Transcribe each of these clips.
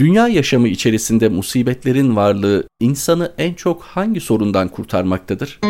Dünya yaşamı içerisinde musibetlerin varlığı insanı en çok hangi sorundan kurtarmaktadır?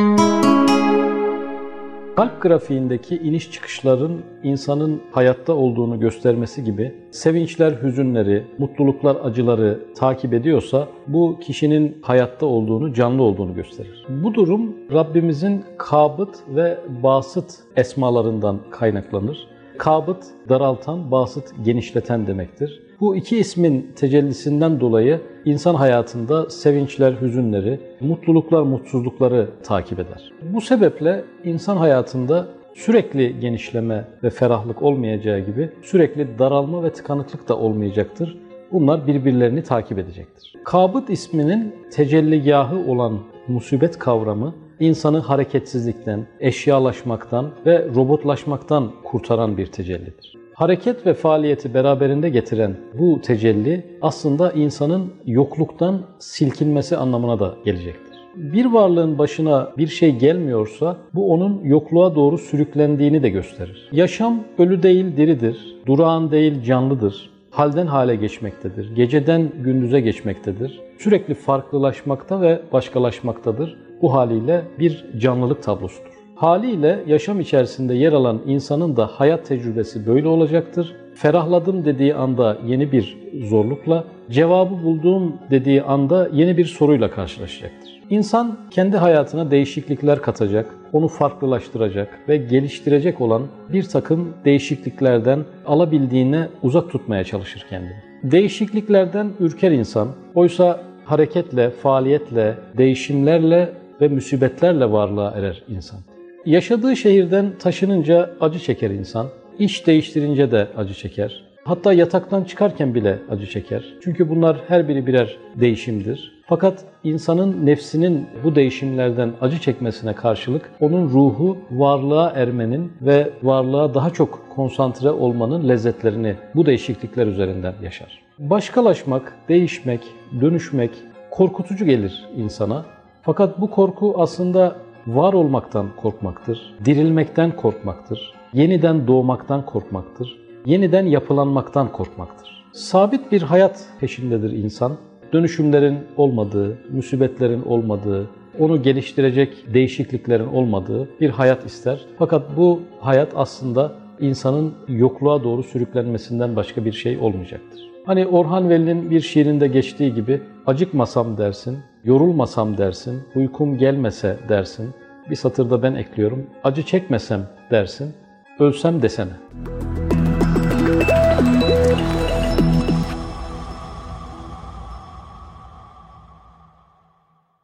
Kalp grafiğindeki iniş çıkışların insanın hayatta olduğunu göstermesi gibi sevinçler, hüzünleri, mutluluklar, acıları takip ediyorsa bu kişinin hayatta olduğunu, canlı olduğunu gösterir. Bu durum Rabbimizin kabıt ve basıt esmalarından kaynaklanır. Kabıt daraltan, basıt genişleten demektir. Bu iki ismin tecellisinden dolayı insan hayatında sevinçler, hüzünleri, mutluluklar, mutsuzlukları takip eder. Bu sebeple insan hayatında sürekli genişleme ve ferahlık olmayacağı gibi sürekli daralma ve tıkanıklık da olmayacaktır. Bunlar birbirlerini takip edecektir. Kabıt isminin tecelligahı olan musibet kavramı insanı hareketsizlikten, eşyalaşmaktan ve robotlaşmaktan kurtaran bir tecellidir. Hareket ve faaliyeti beraberinde getiren bu tecelli aslında insanın yokluktan silkinmesi anlamına da gelecektir. Bir varlığın başına bir şey gelmiyorsa bu onun yokluğa doğru sürüklendiğini de gösterir. Yaşam ölü değil diridir, durağan değil canlıdır, halden hale geçmektedir, geceden gündüze geçmektedir, sürekli farklılaşmakta ve başkalaşmaktadır. Bu haliyle bir canlılık tablosudur. Haliyle yaşam içerisinde yer alan insanın da hayat tecrübesi böyle olacaktır. Ferahladım dediği anda yeni bir zorlukla, cevabı bulduğum dediği anda yeni bir soruyla karşılaşacaktır. İnsan kendi hayatına değişiklikler katacak, onu farklılaştıracak ve geliştirecek olan bir takım değişikliklerden alabildiğine uzak tutmaya çalışır kendini. Değişikliklerden ürker insan. Oysa hareketle, faaliyetle, değişimlerle ve müsibetlerle varlığa erer insan. Yaşadığı şehirden taşınınca acı çeker insan. İş değiştirince de acı çeker. Hatta yataktan çıkarken bile acı çeker. Çünkü bunlar her biri birer değişimdir. Fakat insanın nefsinin bu değişimlerden acı çekmesine karşılık onun ruhu varlığa ermenin ve varlığa daha çok konsantre olmanın lezzetlerini bu değişiklikler üzerinden yaşar. Başkalaşmak, değişmek, dönüşmek korkutucu gelir insana. Fakat bu korku aslında var olmaktan korkmaktır, dirilmekten korkmaktır, yeniden doğmaktan korkmaktır, yeniden yapılanmaktan korkmaktır. Sabit bir hayat peşindedir insan. Dönüşümlerin olmadığı, musibetlerin olmadığı, onu geliştirecek değişikliklerin olmadığı bir hayat ister. Fakat bu hayat aslında insanın yokluğa doğru sürüklenmesinden başka bir şey olmayacaktır. Hani Orhan Veli'nin bir şiirinde geçtiği gibi acıkmasam dersin, yorulmasam dersin, uykum gelmese dersin. Bir satırda ben ekliyorum. Acı çekmesem dersin, ölsem desene.